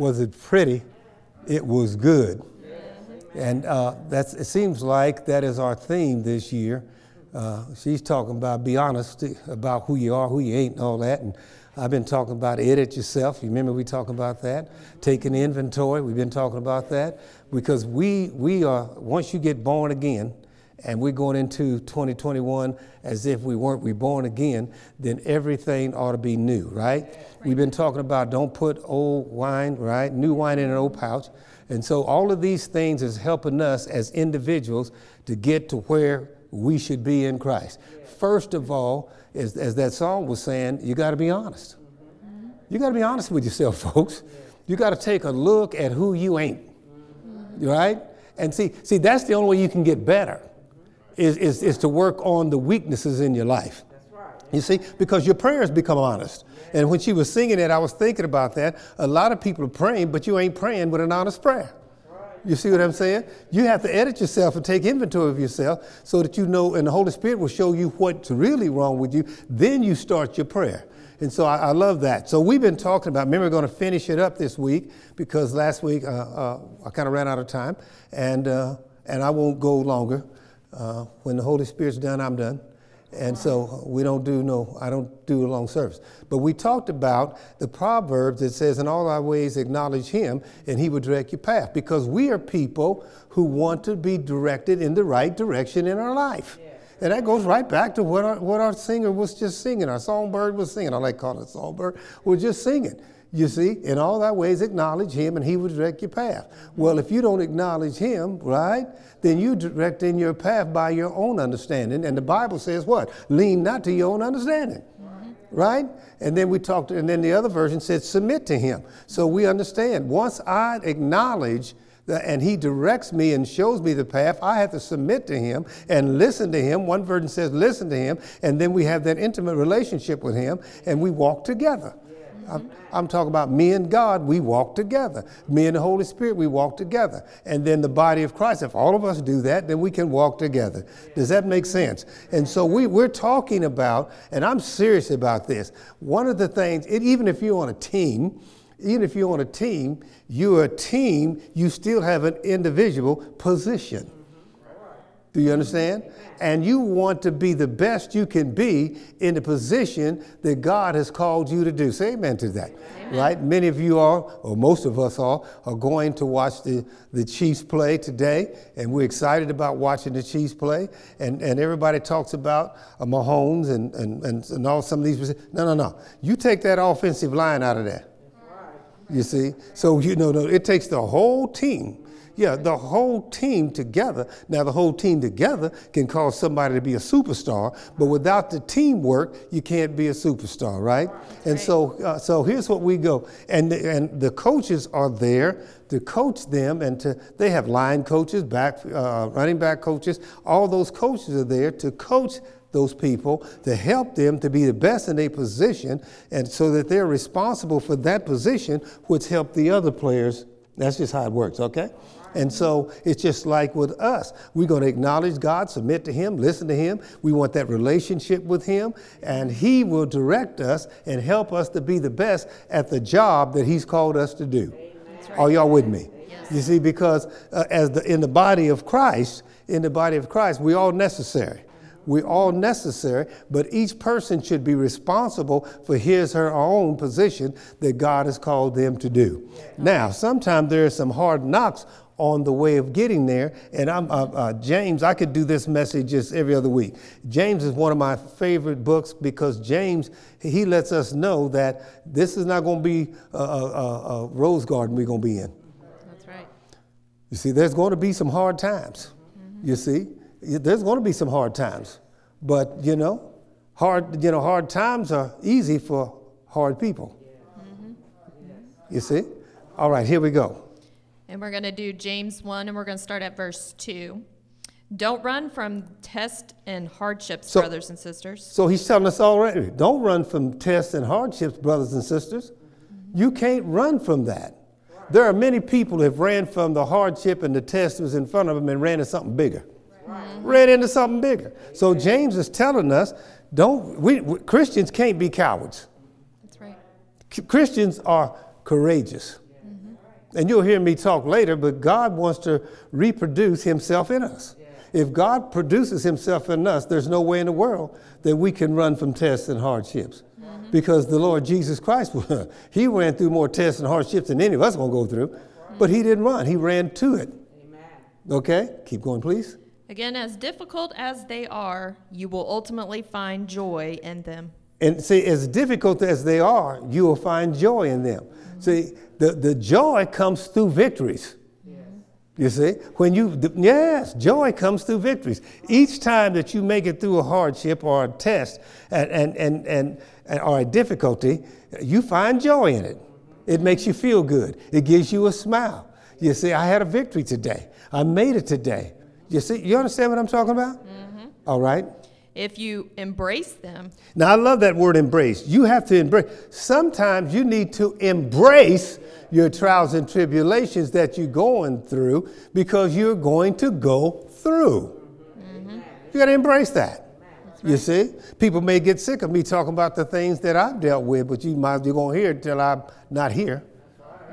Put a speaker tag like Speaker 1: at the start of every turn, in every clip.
Speaker 1: Was it pretty? It was good. And uh, that's, it seems like that is our theme this year. Uh, she's talking about be honest about who you are, who you ain't, and all that. And I've been talking about edit yourself. You remember we talked about that? Taking inventory. We've been talking about that because we we are once you get born again, and we're going into 2021 as if we weren't reborn again, then everything ought to be new, right? We've been talking about don't put old wine, right? New wine in an old pouch. And so all of these things is helping us as individuals to get to where we should be in Christ. First of all, as, as that song was saying, you got to be honest. Mm-hmm. You got to be honest with yourself, folks. You got to take a look at who you ain't, mm-hmm. right? And see, see, that's the only way you can get better, is, is, is to work on the weaknesses in your life. You see, because your prayers become honest. And when she was singing it, I was thinking about that. A lot of people are praying, but you ain't praying with an honest prayer. You see what I'm saying? You have to edit yourself and take inventory of yourself so that you know, and the Holy Spirit will show you what's really wrong with you. Then you start your prayer. And so I, I love that. So we've been talking about, remember, we're going to finish it up this week because last week uh, uh, I kind of ran out of time. And, uh, and I won't go longer. Uh, when the Holy Spirit's done, I'm done. And so we don't do no, I don't do a long service. But we talked about the Proverbs that says, In all our ways acknowledge him, and he will direct your path. Because we are people who want to be directed in the right direction in our life. Yeah. And that goes right back to what our, what our singer was just singing. Our songbird was singing. I like calling it songbird. We're just singing. You see, in all thy ways acknowledge him and he will direct your path. Well, if you don't acknowledge him, right, then you direct in your path by your own understanding. And the Bible says what? Lean not to your own understanding. Right? And then we talked, and then the other version said submit to him. So we understand. Once I acknowledge that, and he directs me and shows me the path, I have to submit to him and listen to him. One version says listen to him, and then we have that intimate relationship with him and we walk together. I'm, I'm, talking about me and God, we walk together. Me and the Holy Spirit, we walk together. And then the body of Christ, if all of us do that, then we can walk together. Does that make sense? And so we, we're talking about, and I'm serious about this. One of the things, it, even if you're on a team, even if you're on a team, you're a team, you still have an individual position. Do you understand? And you want to be the best you can be in the position that God has called you to do. Say amen to that. Amen. Right? Many of you are, or most of us are, are going to watch the, the Chiefs play today, and we're excited about watching the Chiefs play. And, and everybody talks about uh, Mahomes and, and, and, and all some of these. No, no, no. You take that offensive line out of there. You see? So, you know, no, it takes the whole team yeah, the whole team together. Now, the whole team together can cause somebody to be a superstar, but without the teamwork, you can't be a superstar, right? And so, uh, so here's what we go, and the, and the coaches are there to coach them, and to they have line coaches, back uh, running back coaches. All those coaches are there to coach those people to help them to be the best in their position and so that they're responsible for that position which help the other players that's just how it works okay and so it's just like with us. We're going to acknowledge God, submit to Him, listen to Him. We want that relationship with Him, and He will direct us and help us to be the best at the job that He's called us to do. Right. Are y'all with me? Yes. You see, because uh, as the, in the body of Christ, in the body of Christ, we're all necessary. We're all necessary, but each person should be responsible for his or her own position that God has called them to do. Now, sometimes there are some hard knocks on the way of getting there. And I'm uh, uh, James. I could do this message just every other week. James is one of my favorite books because James he lets us know that this is not going to be a, a, a, rose garden we're going to be in.
Speaker 2: That's right.
Speaker 1: You see, there's going to be some hard times. Mm-hmm. You see, there's going to be some hard times, but you know, hard you know hard times are easy for hard people. Mm-hmm. You see. All right, here we go.
Speaker 2: And we're going to do James 1, and we're going to start at verse 2. Don't run from tests and hardships, so, brothers and sisters.
Speaker 1: So he's telling us already don't run from tests and hardships, brothers and sisters. You can't run from that. There are many people who have ran from the hardship and the test that was in front of them and ran into something bigger. Mm-hmm. Ran into something bigger. So James is telling us don't, we, we Christians can't be cowards.
Speaker 2: That's right.
Speaker 1: Christians are courageous. And you'll hear me talk later, but God wants to reproduce himself in us. If God produces himself in us, there's no way in the world that we can run from tests and hardships. Mm-hmm. Because the Lord Jesus Christ, he ran through more tests and hardships than any of us going to go through, but he didn't run, he ran to it. Okay, keep going, please.
Speaker 2: Again, as difficult as they are, you will ultimately find joy in them.
Speaker 1: And see, as difficult as they are, you will find joy in them. See, the, the joy comes through victories. You see, when you, th- yes, joy comes through victories. Each time that you make it through a hardship or a test and, and, and, and, and or a difficulty, you find joy in it. It makes you feel good. It gives you a smile. You see, I had a victory today. I made it today. You see, you understand what I'm talking about? Mm-hmm. All right.
Speaker 2: If you embrace them,
Speaker 1: Now, I love that word embrace. You have to embrace. Sometimes you need to embrace your trials and tribulations that you're going through because you're going to go through. You got to embrace that. You see, people may get sick of me talking about the things that I've dealt with, but you might you're gonna hear it till I'm not here.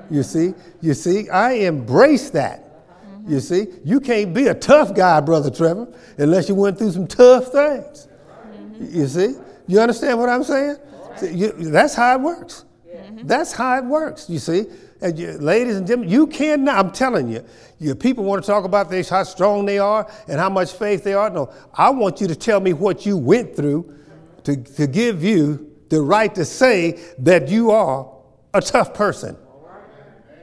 Speaker 1: You see, you see, I embrace that. You see, you can't be a tough guy, brother Trevor, unless you went through some tough things. You see, you understand what I'm saying? See, you- that's how it works. That's how it works. You see, and you, ladies and gentlemen, you cannot. I'm telling you, you people want to talk about this, how strong they are and how much faith they are. No, I want you to tell me what you went through to, to give you the right to say that you are a tough person.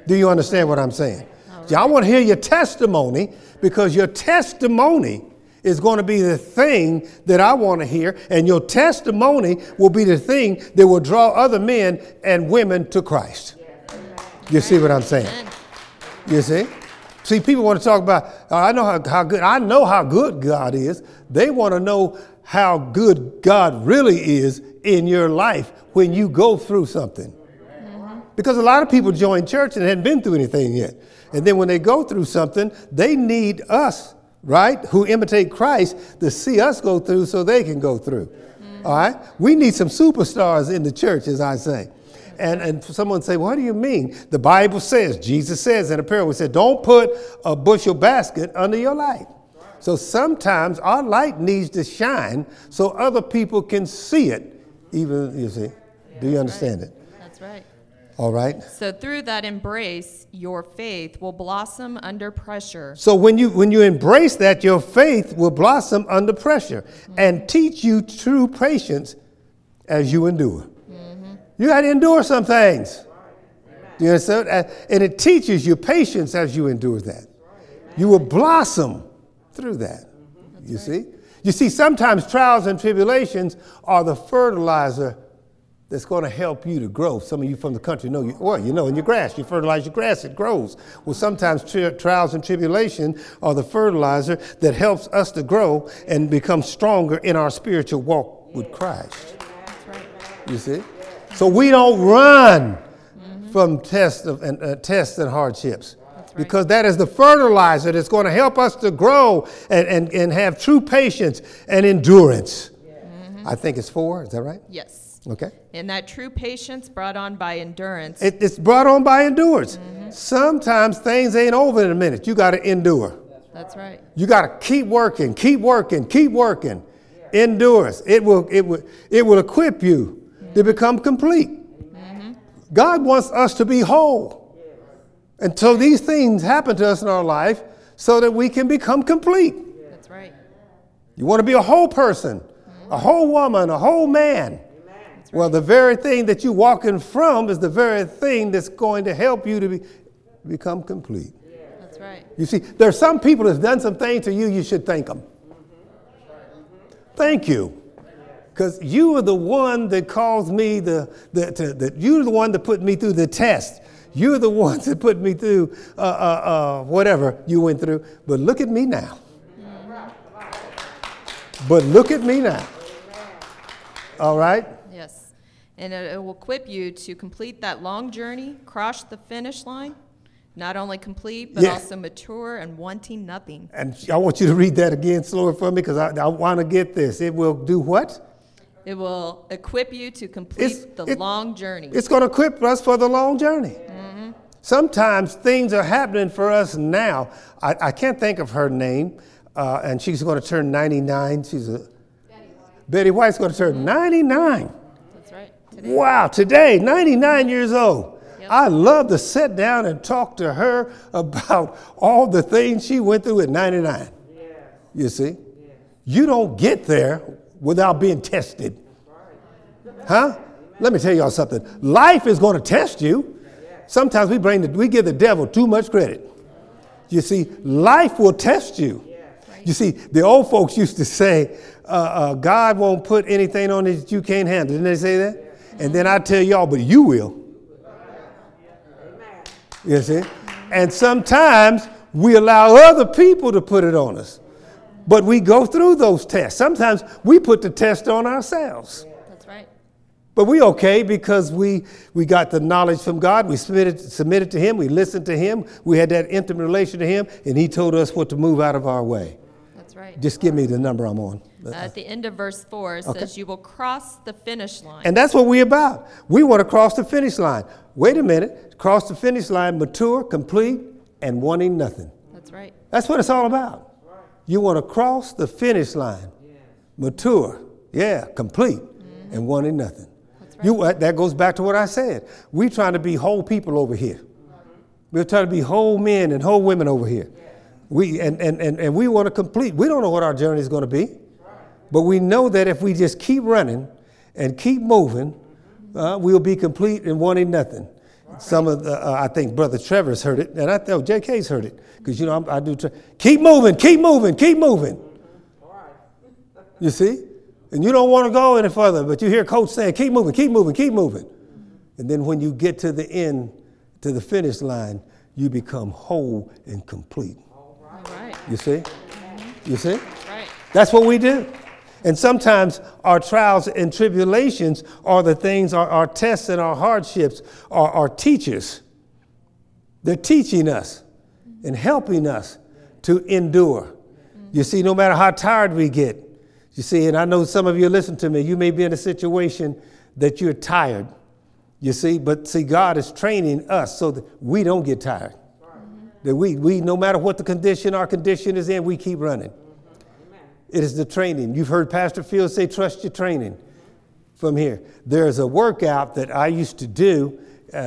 Speaker 1: Do you understand what I'm saying? See, I want to hear your testimony because your testimony is going to be the thing that I want to hear, and your testimony will be the thing that will draw other men and women to Christ. You see what I'm saying? You see? See, people want to talk about, "Oh, I know how, how good, I know how good God is. They want to know how good God really is in your life when you go through something. Mm-hmm. Because a lot of people join church and hadn't been through anything yet. And then when they go through something, they need us, right, who imitate Christ, to see us go through so they can go through. Mm. All right? We need some superstars in the church, as I say. And, and someone say, what do you mean? The Bible says, Jesus says in a parable, he said, don't put a bushel basket under your light. So sometimes our light needs to shine so other people can see it, even, you see. Do you understand it?
Speaker 2: that's right.
Speaker 1: All right.
Speaker 2: So through that embrace, your faith will blossom under pressure.
Speaker 1: So when you when you embrace that, your faith will blossom under pressure mm-hmm. and teach you true patience as you endure. Mm-hmm. You got to endure some things. You understand? And- And it teaches you patience as you endure that. You will blossom through that. Mm-hmm. You see? You see, sometimes trials and tribulations are the fertilizer that's going to help you to grow. Some of you from the country know, you, well, you know, in your grass, you fertilize your grass, it grows. Well, sometimes tri- trials and tribulation are the fertilizer that helps us to grow and become stronger in our spiritual walk with Christ. You see? So we don't run from tests of, and, uh, tests and hardships. Because that is the fertilizer that's going to help us to grow and, and, and have true patience and endurance. I think it's four, is that right?
Speaker 2: Yes.
Speaker 1: Okay.
Speaker 2: And that true patience brought on by endurance.
Speaker 1: It, it's brought on by endurance. Mm-hmm. Sometimes things ain't over in a minute. You got to endure.
Speaker 2: That's right.
Speaker 1: You got to keep working, keep working, keep working. Endurance. It will, it will, it will equip you to become complete. Mm-hmm. God wants us to be whole. And so these things happen to us in our life so that we can become complete.
Speaker 2: That's right.
Speaker 1: You want to be a whole person, a mm-hmm. whole woman, a whole man. Well, the very thing that you're walking from is the very thing that's going to help you to be, become complete.
Speaker 2: That's right.
Speaker 1: You see, there's some people that's done some things to you, you should thank them. Thank you. Because you were the one that caused me the, the, to, the, you're the one that put me through the test. You're the one that put me through uh, uh, uh, whatever you went through. But look at me now. But look at me now. All right?
Speaker 2: And it, will equip you to complete that long journey, cross the finish line, not only complete, but
Speaker 1: Yeah.
Speaker 2: also mature and wanting nothing.
Speaker 1: And I want you to read that again slower for me because I, I want to get this. It will do what?
Speaker 2: It will equip you to complete
Speaker 1: It's-
Speaker 2: the
Speaker 1: it-
Speaker 2: long journey.
Speaker 1: It's going to equip us for the long journey. Sometimes things are happening for us now. I, I can't think of her name, uh, and she's going to turn 99. She's a Betty White's going to turn 99.
Speaker 2: Right.
Speaker 1: Wow, today, 99 years old.
Speaker 2: Yep.
Speaker 1: I love to sit down and talk to her about all the things she went through at 99. You see? You don't get there without being tested. Huh? Let me tell y'all something. Life is going to test you. Sometimes we bring the, we give the devil too much credit. You see, life will test you. You see, the old folks used to say, uh, uh, God won't put anything on it that you can't handle. Didn't they say that? And then I tell y'all, but you will. You see? And sometimes we allow other people to put it on us. But we go through those tests. Sometimes we put the test on ourselves.
Speaker 2: That's right.
Speaker 1: But we okay because we, we got the knowledge from God. We submitted, submitted to Him. We listened to Him. We had that intimate relation to Him. And He told us what to move out of our way.
Speaker 2: That's right.
Speaker 1: Just give me the number I'm on.
Speaker 2: Uh, at the end of verse 4, it
Speaker 1: Okay.
Speaker 2: says, You will cross the finish line.
Speaker 1: And that's what we're about. We want to cross the finish line. Wait a minute. Cross the finish line, mature, complete, and wanting nothing.
Speaker 2: That's right.
Speaker 1: That's what it's all about. You want to cross the finish line, mature, yeah, complete, and wanting nothing.
Speaker 2: That's right.
Speaker 1: You, that goes back to what I said. We're trying to be whole people over here. We're trying to be whole men and whole women over here. We, and, and, and, and we want to complete. We don't know what our journey is going to be. But we know that if we just keep running and keep moving, uh, we'll be complete and wanting nothing. Some of the, uh, I think Brother Trevor's heard it, and I know JK's heard it, because you know I'm, I do. Tra- keep moving, keep moving, keep moving. You see, and you don't want to go any further, but you hear Coach saying, "Keep moving, keep moving, keep moving," and then when you get to the end, to the finish line, you become whole and complete. You see, mm-hmm. you see.
Speaker 2: Right.
Speaker 1: That's what we do. And sometimes our trials and tribulations are the things, our, our tests and our hardships are our teachers. They're teaching us and helping us to endure. Mm-hmm. You see, no matter how tired we get, you see, and I know some of you listen to me, you may be in a situation that you're tired. You see, but see, God is training us so that we don't get tired. That we, we, no matter what the condition our condition is in, we keep running. It is the training. You've heard Pastor Field say, trust your training from here. There's a workout that I used to do, uh, uh,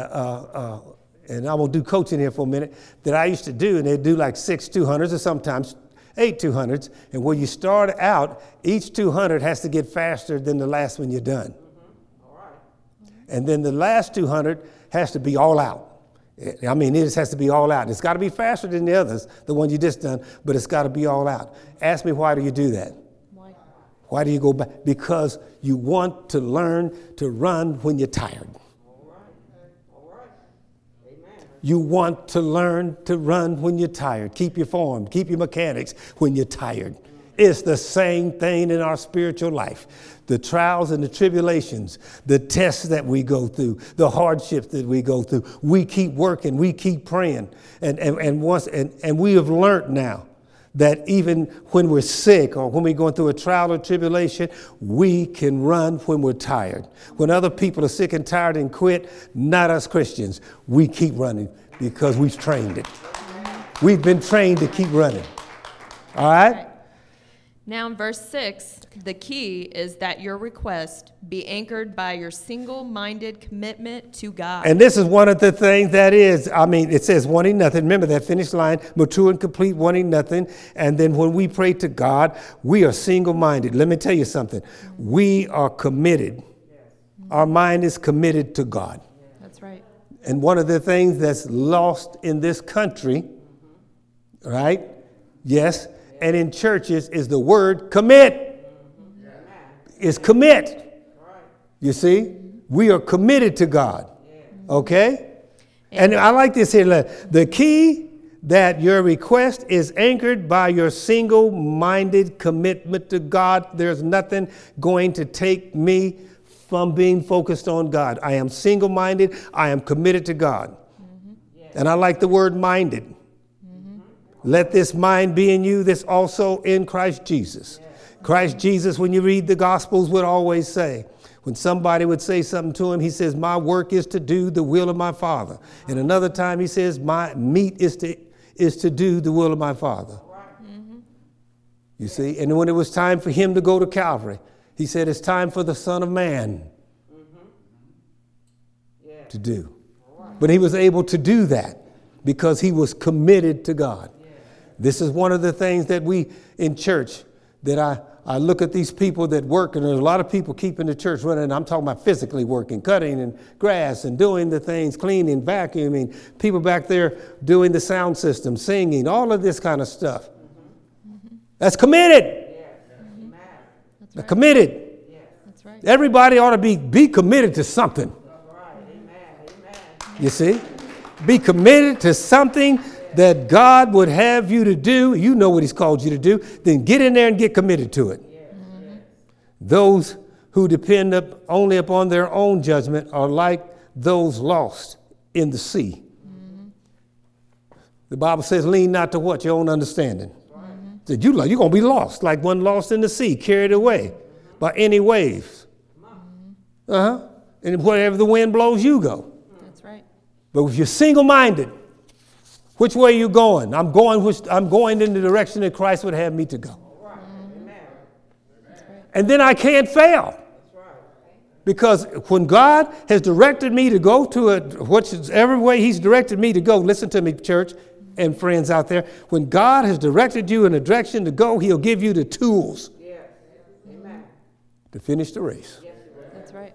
Speaker 1: uh, and I will do coaching here for a minute, that I used to do, and they do like six 200s or sometimes eight 200s. And when you start out, each 200 has to get faster than the last one you're done. And then the last 200 has to be all out. I mean, it just has to be all out. It's got to be faster than the others, the one you just done, but it's got to be all out. Ask me, why do you do that?
Speaker 2: Why?
Speaker 1: Why do you go back? Because you want to learn to run when you're tired. You want to learn to run when you're tired. Keep your form, keep your mechanics when you're tired. It's the same thing in our spiritual life. The trials and the tribulations, the tests that we go through, the hardships that we go through. We keep working, we keep praying. And, and, and, once, and, and we have learned now that even when we're sick or when we're going through a trial or tribulation, we can run when we're tired. When other people are sick and tired and quit, not us Christians, we keep running because we've trained it. We've been trained to keep running. All right?
Speaker 2: Now, in verse 6, the key is that your request be anchored by your single minded commitment to God.
Speaker 1: And this is one of the things that is, I mean, it says wanting nothing. Remember that finish line, mature and complete, wanting nothing. And then when we pray to God, we are single minded. Let me tell you something. We are committed. Our mind is committed to God.
Speaker 2: That's right.
Speaker 1: And one of the things that's lost in this country, right? Yes, and in churches is the word commit. Is commit. You see? We are committed to God. Okay? And I like this here. The key that your request is anchored by your single minded commitment to God. There's nothing going to take me from being focused on God. I am single minded, I am committed to God. Mm-hmm. And I like the word minded. Let this mind be in you that's also in Christ Jesus. Christ Jesus, when you read the Gospels, would always say, When somebody would say something to him, he says, My work is to do the will of my Father. And another time he says, My meat is to, is to do the will of my Father. You see? And when it was time for him to go to Calvary, he said, It's time for the Son of Man mm-hmm. to do. But he was able to do that because he was committed to God. This is one of the things that we in church that I, I look at these people that work, and there's a lot of people keeping the church running. I'm talking about physically working, cutting and grass and doing the things, cleaning, vacuuming, people back there doing the sound system, singing, all of this kind of stuff. That's committed.
Speaker 2: That's
Speaker 1: They're
Speaker 2: right.
Speaker 1: committed. Yeah.
Speaker 2: That's right.
Speaker 1: Everybody ought to be, be committed to something. Right. Amen. Amen. You see? Be committed to something that God would have you to do. You know what He's called you to do. Then get in there and get committed to it. Those who depend up only upon their own judgment are like those lost in the sea. The Bible says, lean not to what? Your own understanding. Said you like you're gonna be lost, like one lost in the sea, carried away by any waves. Uh-huh. And wherever the wind blows, you go.
Speaker 2: That's right.
Speaker 1: But if you're single-minded, which way are you going? I'm going which I'm going in the direction that Christ would have me to go. And then I can't fail. Because when God has directed me to go to a whichever way He's directed me to go, listen to me, church and friends out there. When God has directed you in a direction to go, He'll give you the tools to finish the race.
Speaker 2: That's right.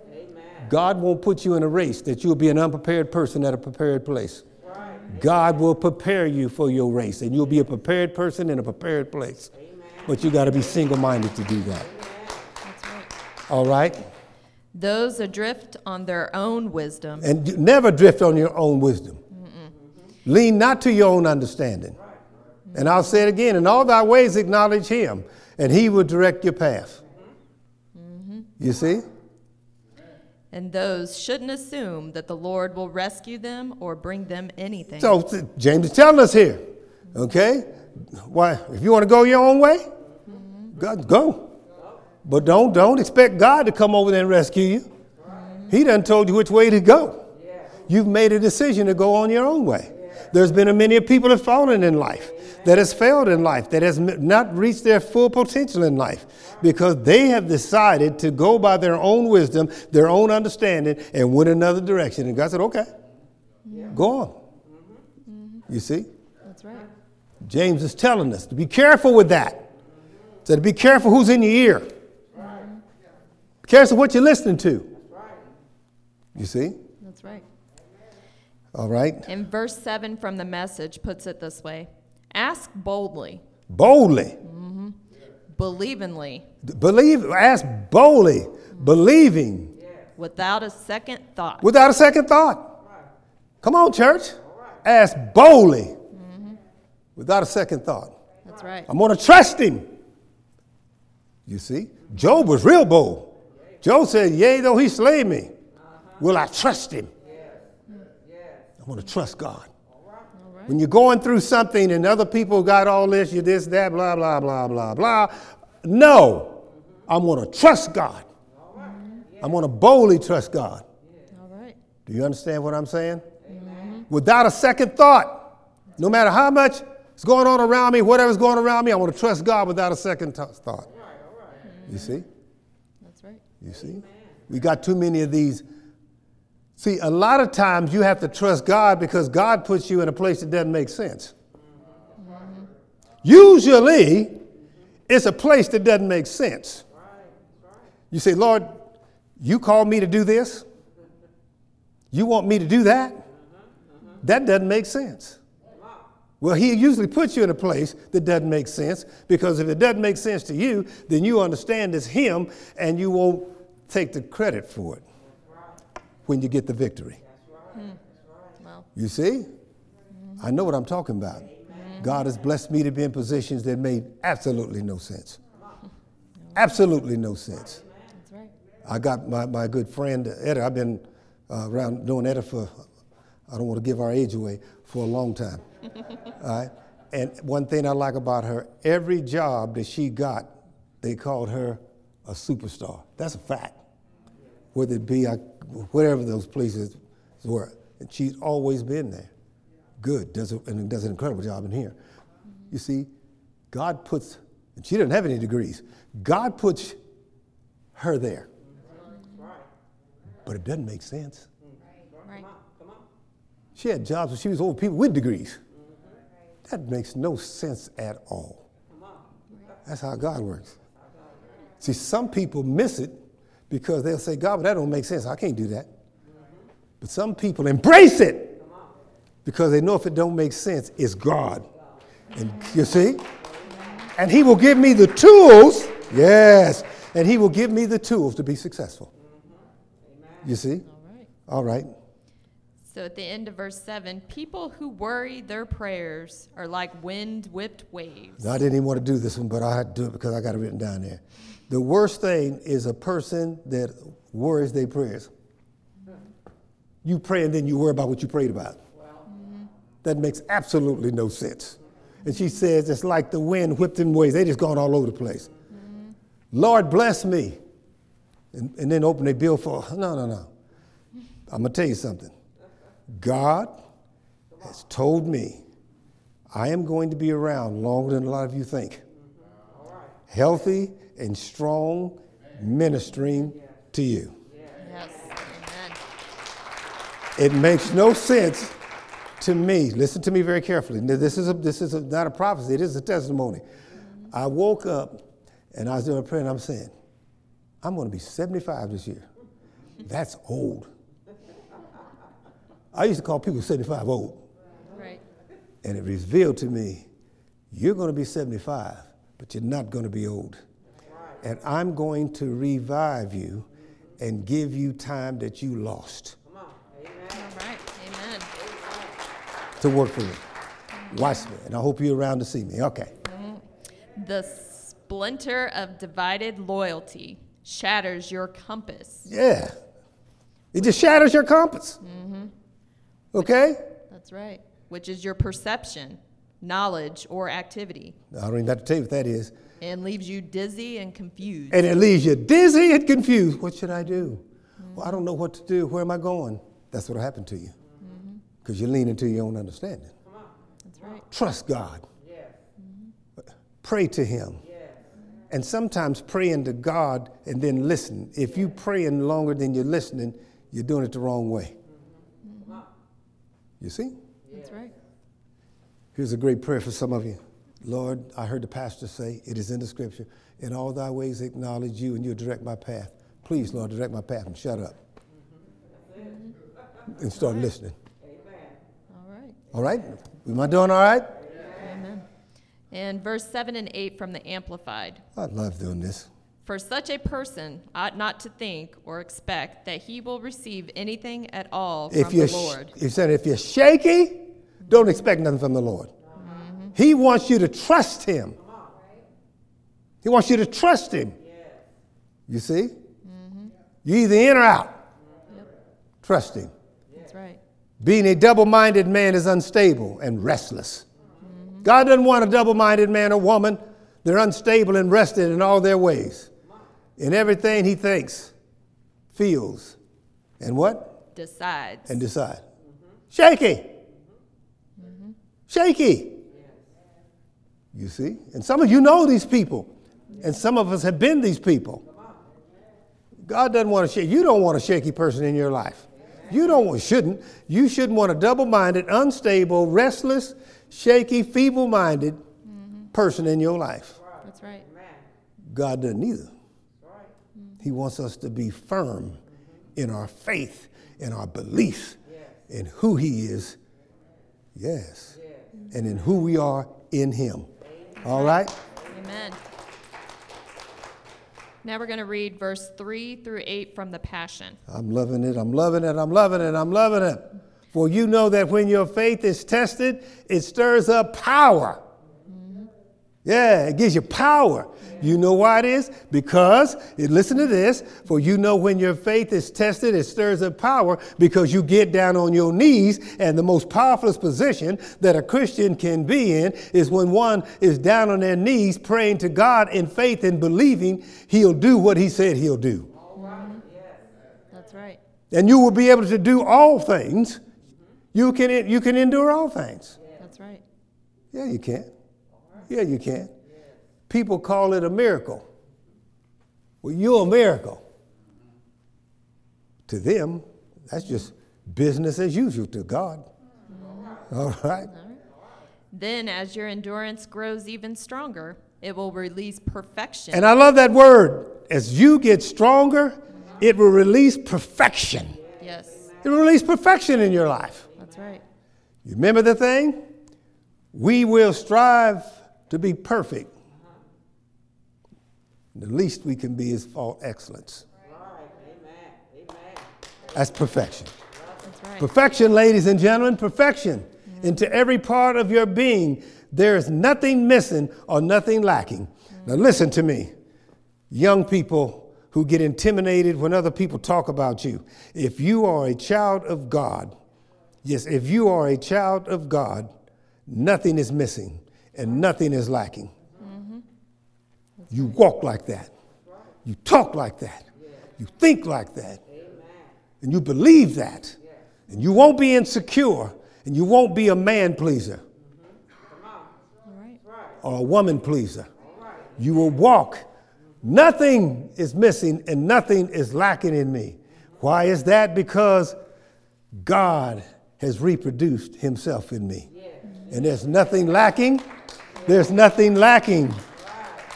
Speaker 1: God won't put you in a race that you'll be an unprepared person at a prepared place. God will prepare you for your race, and you'll be a prepared person in a prepared place. But you got to be single minded to do that.
Speaker 2: Right.
Speaker 1: All right?
Speaker 2: Those adrift on their own wisdom.
Speaker 1: And you never drift on your own wisdom. Lean not to your own understanding. And I'll say it again in all thy ways acknowledge him, and he will direct your path. Mm-hmm. You see?
Speaker 2: And those shouldn't assume that the Lord will rescue them or bring them anything.
Speaker 1: So James is telling us here, okay? Why, if you want to go your own way, God, go. But don't don't expect God to come over there and rescue you. He done told you which way to go. You've made a decision to go on your own way. There's been a many people that have fallen in life, that has failed in life, that has not reached their full potential in life because they have decided to go by their own wisdom, their own understanding, and went another direction. And God said, okay, go on. Mm-hmm. You see?
Speaker 2: That's right.
Speaker 1: James is telling us to be careful with that. So to be careful who's in your ear. Be careful what you're listening to. You see?
Speaker 2: That's right.
Speaker 1: All right.
Speaker 2: And verse 7 from the message puts it this way Ask boldly,
Speaker 1: Boldly. Mm-hmm.
Speaker 2: believingly,
Speaker 1: Believe, ask boldly, believing
Speaker 2: without a second thought.
Speaker 1: without a second thought. Come on, church. Ask boldly mm-hmm. without a second thought.
Speaker 2: That's right.
Speaker 1: I'm going to trust him. You see? Job was real bold. Job said, Yea, though he slay me, will I trust him? I want to trust God. When you're going through something and other people got all this, you this, that, blah, blah, blah, blah, blah. No, I'm going to trust God. I'm going to boldly trust God.
Speaker 2: All right.
Speaker 1: Do you understand what I'm saying? Without a second thought, no matter how much is going on around me, whatever's going around me, I want to trust God without a second t- thought. You see?
Speaker 2: That's right.
Speaker 1: You see? We got too many of these. See, a lot of times you have to trust God because God puts you in a place that doesn't make sense. Usually, it's a place that doesn't make sense. You say, Lord, you called me to do this? You want me to do that? That doesn't make sense. Well, he usually puts you in a place that doesn't make sense because if it doesn't make sense to you, then you understand it's him and you won't take the credit for it when you get the victory. You see? I know what I'm talking about. God has blessed me to be in positions that made absolutely no sense. Absolutely no sense.
Speaker 2: right.
Speaker 1: I got my, my good friend Etta. I've been uh, around doing Etta for, I don't want to give our age away, for a long time. All right? And one thing I like about her, every job that she got, they called her a superstar. That's a fact. Whether it be I, whatever those places were. And she's always been there. Good, does a, and does an incredible job in here. You see, God puts, and she doesn't have any degrees, God puts her there. But it doesn't make sense.
Speaker 2: Right.
Speaker 1: She had jobs when she was old people with degrees. That makes no sense at all. That's how God works. See, some people miss it because they'll say, God, but that don't make sense. I can't do that. But some people embrace it because they know if it don't make sense, it's God. And you see? And he will give me the tools, yes, and he will give me the tools to be successful. You see?
Speaker 2: All right.
Speaker 1: All right.
Speaker 2: So at the end of verse 7, people who worry their prayers are like wind whipped waves.
Speaker 1: I didn't even want to do this one, but I had to do it because I got it written down there. The worst thing is a person that worries their prayers. You pray and then you worry about what you prayed about. That makes absolutely no sense. And she says it's like the wind whipped in waves. They just gone all over the place. Lord bless me. And, and then open their bill for, no, no, no. I'm going to tell you something. God has told me I am going to be around longer than a lot of you think. Healthy and strong, ministering to you.
Speaker 2: Yes. Amen.
Speaker 1: It makes no sense to me. Listen to me very carefully. Now, This is, a, this is a, not a prophecy, it is a testimony. I woke up and I was doing a prayer and I'm saying, I'm going to be 75 this year. That's old. I used to call people 75 old.
Speaker 2: Right.
Speaker 1: And it revealed to me, you're going to be 75, but you're not going to be old. And I'm going to revive you and give you time that you lost Come on, amen.
Speaker 2: All right. Amen.
Speaker 1: to work for me. Watch me, and I hope you're around to see me. Okay.
Speaker 2: The splinter of divided loyalty shatters your compass.
Speaker 1: Yeah. It just shatters your compass. Mm-hmm. Okay?
Speaker 2: That's right. Which is your perception, knowledge, or activity,
Speaker 1: I don't even have to tell you what that is.
Speaker 2: And leaves you dizzy and confused.
Speaker 1: And it leaves you dizzy and confused. What should I do? Well, I don't know what to do. Where am I going? That's what will happen to you. Mm-hmm. Because you're leaning to your own understanding.
Speaker 2: That's right.
Speaker 1: Trust God. Yeah. Mm-hmm. Pray to Him. Yeah. Mm-hmm. And sometimes praying to God and then listen. If you praying longer than you're listening, you're doing it the wrong way. You see?
Speaker 2: That's right.
Speaker 1: Here's a great prayer for some of you. Lord, I heard the pastor say, it is in the scripture, in all thy ways acknowledge you and you'll direct my path. Please, Lord, direct my path and shut up. Mm-hmm. And start listening.
Speaker 2: All right.
Speaker 1: All right? Am I doing all right?
Speaker 2: Amen. And verse 7 and 8 from the Amplified.
Speaker 1: I love doing this.
Speaker 2: For such a person ought not to think or expect that he will receive anything at all
Speaker 1: If
Speaker 2: from
Speaker 1: you're,
Speaker 2: the
Speaker 1: sh-
Speaker 2: Lord.
Speaker 1: he said, if you're shaky, don't expect nothing from the Lord. He wants you to trust him. He wants you to trust him. You see? Mm-hmm. You either in or out. Trust him.
Speaker 2: That's right.
Speaker 1: Being a double minded man is unstable and restless. Mm-hmm. God doesn't want a double minded man or woman. They're unstable and rested in all their ways. In everything he thinks, feels, and what?
Speaker 2: Decides.
Speaker 1: And decide. Shaky. Mm-hmm. Shaky. You see? And some of you know these people. And some of us have been these people. God doesn't want a shake. You don't want a shaky person in your life. You don't want, shouldn't. You shouldn't want a double minded, unstable, restless, shaky, feeble minded person in your life.
Speaker 2: That's right.
Speaker 1: God doesn't either. He wants us to be firm in our faith, in our belief, in who He is, yes, and in who we are in Him. All right?
Speaker 2: Amen. Now we're going to read verse 3 through 8 from the Passion.
Speaker 1: I'm loving it, I'm loving it, I'm loving it, I'm loving it. For you know that when your faith is tested, it stirs up power. Yeah, it gives you power. You know why it is? Because, listen to this, for you know when your faith is tested, it stirs up power because you get down on your knees. And the most powerful position that a Christian can be in is when one is down on their knees praying to God in faith and believing he'll do what he said he'll do. That's right. And you will be able to do all things. You can, you can endure all things.
Speaker 2: That's right.
Speaker 1: Yeah, you can. Yeah, you can. People call it a miracle. Well, you're a miracle. To them, that's just business as usual to God. Mm-hmm. All right?
Speaker 2: Then, as your endurance grows even stronger, it will release perfection.
Speaker 1: And I love that word. As you get stronger, mm-hmm. it will release perfection.
Speaker 2: yes,
Speaker 1: It will release perfection in your life.
Speaker 2: that's right.
Speaker 1: You remember the thing? We will strive to be perfect. The least we can be is fall excellence. That's perfection.
Speaker 2: That's right.
Speaker 1: Perfection, ladies and gentlemen, perfection into every part of your being. There is nothing missing or nothing lacking. Now, listen to me, young people who get intimidated when other people talk about you. If you are a child of God, yes, if you are a child of God, nothing is missing and nothing is lacking. You walk like that, you talk like that, you think like that and you believe that, and you won't be insecure, and you won't be a man pleaser or a woman pleaser. You will walk. Nothing is missing and nothing is lacking in me. Why is that? Because God has reproduced himself in me. And there's nothing lacking. There's nothing lacking.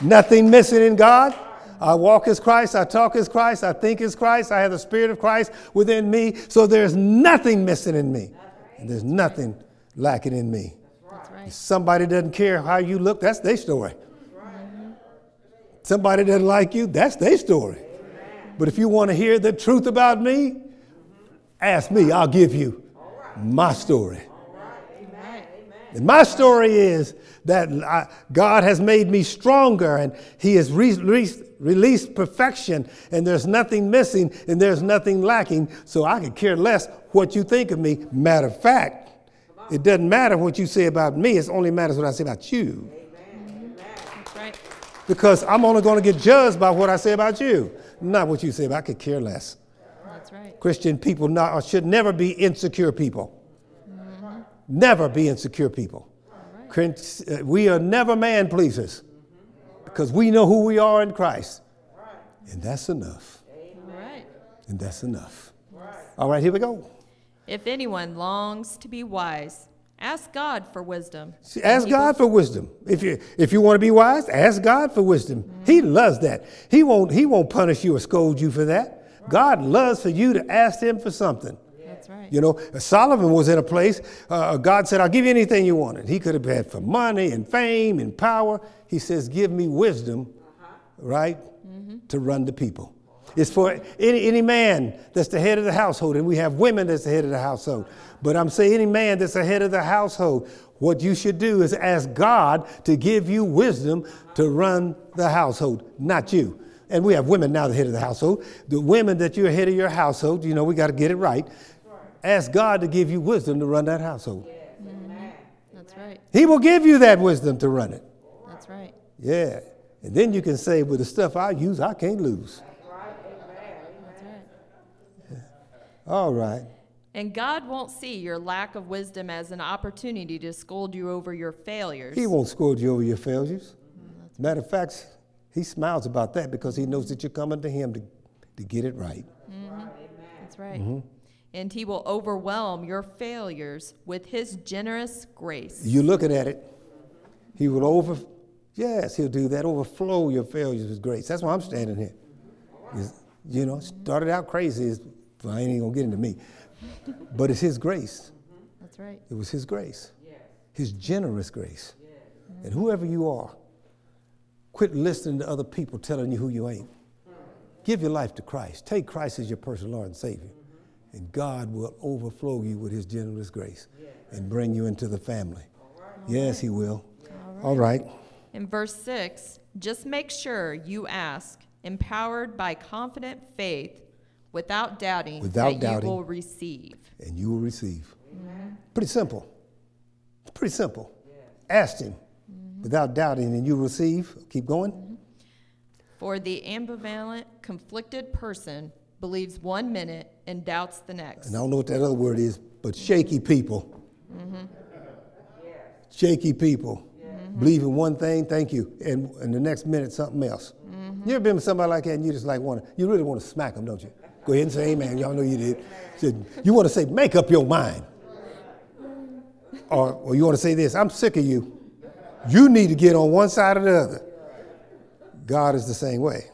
Speaker 1: Nothing missing in God. I walk as Christ, I talk as Christ, I think as Christ, I have the Spirit of Christ within me. So there's nothing missing in me. And there's nothing lacking in me. If somebody doesn't care how you look, that's their story. Somebody doesn't like you, that's their story. But if you want to hear the truth about me, ask me, I'll give you my story. And my story is that I, God has made me stronger and He has re- re- released perfection, and there's nothing missing and there's nothing lacking, so I could care less what you think of me. Matter of fact, it doesn't matter what you say about me, it only matters what I say about you.
Speaker 2: Right.
Speaker 1: Because I'm only going to get judged by what I say about you, not what you say about I could care less.
Speaker 2: That's right.
Speaker 1: Christian people not, should never be insecure people. Never be insecure people. Chris- uh, We are never man pleasers because we know who we are in Christ. And that's enough.
Speaker 2: Right.
Speaker 1: And that's enough. All right, here we go.
Speaker 2: If anyone longs to be wise, ask God for wisdom.
Speaker 1: See, Ask
Speaker 2: will-
Speaker 1: God for wisdom. If you, if you want to be wise, ask God for wisdom. He loves that. He won't, he won't punish you or scold you for that. God loves for you to ask Him for something.
Speaker 2: Right.
Speaker 1: You know, Solomon was in a place, uh, God said, I'll give you anything you wanted. He could have had for money and fame and power. He says, Give me wisdom, uh-huh. right, mm-hmm. to run the people. It's for any, any man that's the head of the household, and we have women that's the head of the household. But I'm saying any man that's the head of the household, what you should do is ask God to give you wisdom to uh-huh. run the household, not you. And we have women now the head of the household. The women that you're head of your household, you know, we got to get it right. Ask God to give you wisdom to run that household.
Speaker 2: That's right.
Speaker 1: He will give you that wisdom to run it.
Speaker 2: That's right.
Speaker 1: Yeah. And then you can say, with the stuff I use, I can't lose.
Speaker 2: That's right.
Speaker 1: All right.
Speaker 2: And God won't see your lack of wisdom as an opportunity to scold you over your failures.
Speaker 1: He won't scold you over your failures. Matter of fact, he smiles about that because he knows that you're coming to him to, to get it right.
Speaker 2: That's right.
Speaker 1: Mm-hmm.
Speaker 2: And he will overwhelm your failures with his generous grace.
Speaker 1: You're looking at it. He will over, yes, he'll do that, overflow your failures with grace. That's why I'm standing here. Is- You know, started out crazy. Is, well, I ain't even gonna get into me. But it's his grace.
Speaker 2: That's right.
Speaker 1: It was his grace, his generous grace. And whoever you are, quit listening to other people telling you who you ain't. Give your life to Christ. Take Christ as your personal Lord and Savior. And God will overflow you with his generous grace and bring you into the family. Yes, he will. All right.
Speaker 2: In verse 6, just make sure you ask, empowered by confident faith, without doubting
Speaker 1: Without
Speaker 2: that
Speaker 1: doubting.
Speaker 2: you will receive.
Speaker 1: And you will receive. Amen. Pretty simple. It's pretty simple. Ask him mm-hmm. without doubting, and you receive. Keep going. Mm-hmm.
Speaker 2: For the ambivalent, conflicted person believes one minute and doubts the next.
Speaker 1: And I don't know what that other word is, but shaky people. Mm-hmm. Shaky people. Mm-hmm. Believe in one thing, thank you, and in the next minute something else. Mm-hmm. You ever been with somebody like that and you just like want to, you really want to smack them, don't you? Go ahead and say amen. Y'all know you did. Said, You want to say, make up your mind. Or, or you want to say this, I'm sick of you. You need to get on one side or the other. God is the same way.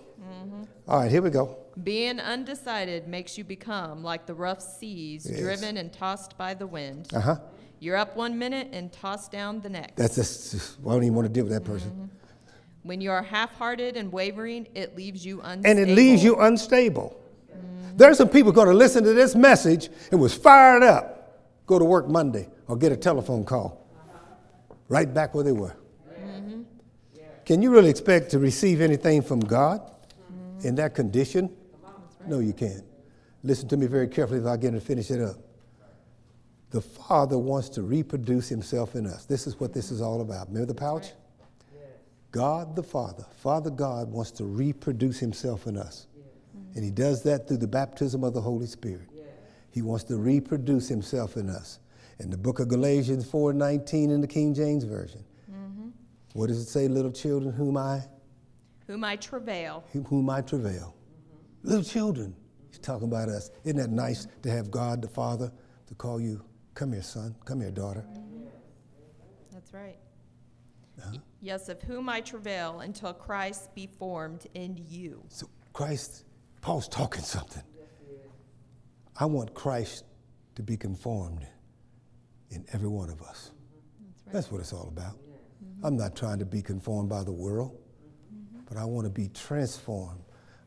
Speaker 1: All right, here we go.
Speaker 2: Being undecided makes you become like the rough seas,
Speaker 1: Yes.
Speaker 2: driven and tossed by the wind.
Speaker 1: Uh huh.
Speaker 2: You're up one minute and tossed down the next.
Speaker 1: That's just, I don't even want to deal with that person. Mm-hmm.
Speaker 2: when you are half-hearted and wavering, it leaves you unstable.
Speaker 1: and it leaves you unstable. Mm-hmm. There's some people going to listen to this message and was fired up, go to work Monday or get a telephone call, right back where they were. Mm-hmm. Can you really expect to receive anything from God in that condition? No, you can't. Listen to me very carefully if I get to finish it up. The Father wants to reproduce Himself in us. This is what this is all about. Remember the pouch? God the Father, Father God wants to reproduce Himself in us. And He does that through the baptism of the Holy Spirit. He wants to reproduce Himself in us. In the book of Galatians 4:19 in the King James Version, mm-hmm. what does it say? Little children, whom I,
Speaker 2: whom I travail.
Speaker 1: whom I travail. Little children. He's talking about us. Isn't that nice to have God the Father to call you, come here, son, come here, daughter.
Speaker 2: That's right. Uh-huh. Yes, of whom I travail until Christ be formed in you.
Speaker 1: So Christ, Paul's talking something. I want Christ to be conformed in every one of us.
Speaker 2: That's right.
Speaker 1: That's what it's all about. Mm-hmm. I'm not trying to be conformed by the world, mm-hmm. but I want to be transformed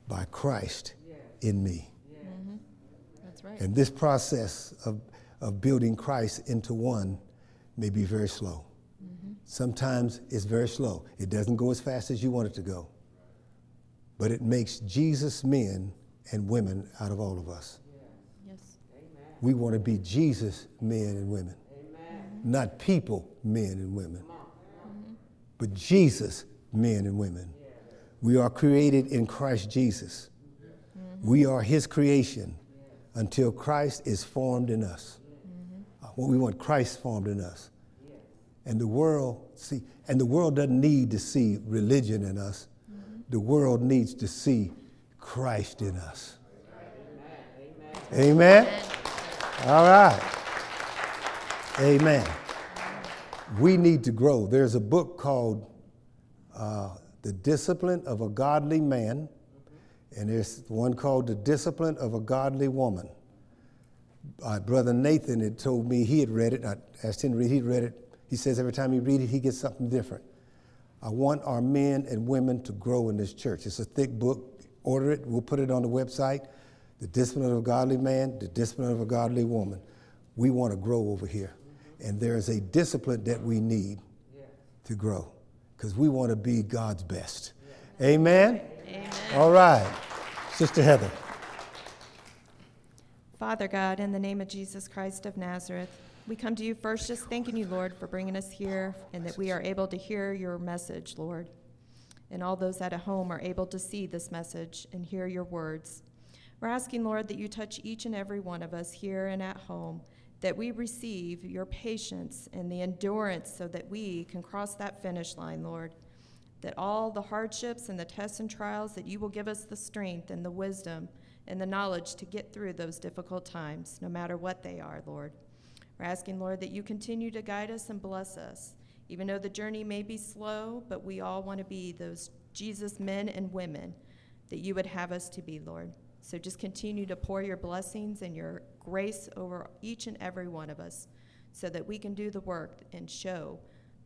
Speaker 1: by Christ in me. Mm-hmm.
Speaker 2: That's right.
Speaker 1: And this process of, of building Christ into one may be very slow. Mm-hmm. Sometimes it's very slow. It doesn't go as fast as you want it to go. But it makes Jesus men and women out of all of us.
Speaker 2: Yes.
Speaker 1: We want to be Jesus men and women. Mm-hmm. Not people men and women, but Jesus men and women. We are created in Christ Jesus. We are his creation until Christ is formed in us. Uh, Well, we want Christ formed in us. And the world, see, and the world doesn't need to see religion in us. The world needs to see Christ in us. Amen. All right. Amen. We need to grow. There's a book called uh, The Discipline of a Godly Man, and there's one called The Discipline of a Godly Woman. Uh, Brother Nathan had told me he had read it. I asked him to read. He'd read it. He says every time he read it, he gets something different. I want our men and women to grow in this church. It's a thick book. Order it. We'll put it on the website. The discipline of a godly man, the discipline of a godly woman. We want to grow over here. And there is a discipline that we need to grow because we want to be God's best. Amen?
Speaker 2: Amen.
Speaker 1: All right. Sister Heather.
Speaker 2: Father God, in the name of Jesus Christ of Nazareth, we come to you first just thanking you, Lord, for bringing us here and that we are able to hear your message, Lord. And all those at home are able to see this message and hear your words. We're asking, Lord, that you touch each and every one of us here and at home, that we receive your patience and the endurance so that we can cross that finish line, Lord. That all the hardships and the tests and trials, that you will give us the strength and the wisdom and the knowledge to get through those difficult times, no matter what they are, Lord. We're asking, Lord, that you continue to guide us and bless us, even though the journey may be slow, but we all want to be those Jesus men and women that you would have us to be, Lord. So just continue to pour your blessings and your grace over each and every one of us so that we can do the work and show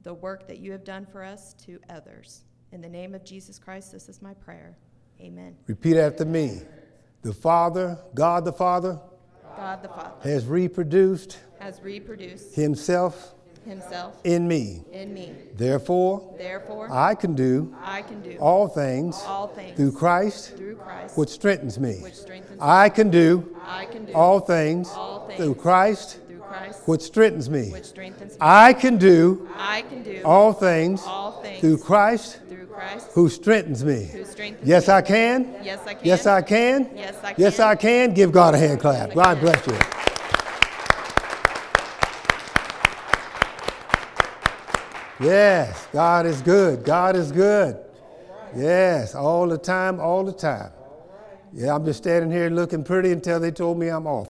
Speaker 2: the work that you have done for us to others. In the name of Jesus Christ, this is my prayer. Amen.
Speaker 1: Repeat after me. The Father, God the Father,
Speaker 2: God the Father
Speaker 1: has reproduced
Speaker 2: has reproduced
Speaker 1: himself
Speaker 2: himself
Speaker 1: in me.
Speaker 2: in me.
Speaker 1: Therefore,
Speaker 2: Therefore,
Speaker 1: I can do
Speaker 2: I can do
Speaker 1: all things
Speaker 2: all things
Speaker 1: through Christ,
Speaker 2: through Christ,
Speaker 1: which strengthens me.
Speaker 2: which strengthens
Speaker 1: I can do
Speaker 2: I can do
Speaker 1: all things
Speaker 2: all things
Speaker 1: through Christ,
Speaker 2: through Christ,
Speaker 1: which strengthens me.
Speaker 2: which strengthens me.
Speaker 1: I can do
Speaker 2: I can do
Speaker 1: all things
Speaker 2: all things
Speaker 1: through Christ,
Speaker 2: through Christ,
Speaker 1: who strengthens me.
Speaker 2: who strengthens
Speaker 1: Yes,
Speaker 2: me.
Speaker 1: I can.
Speaker 2: Yes, I can.
Speaker 1: Yes, I can.
Speaker 2: Yes, I
Speaker 1: Yes. I can. Give God a hand clap. God bless you. Yes, God is good. God is good. Yes, all the time, all the time. Yeah, I'm just standing here looking pretty until they told me I'm off.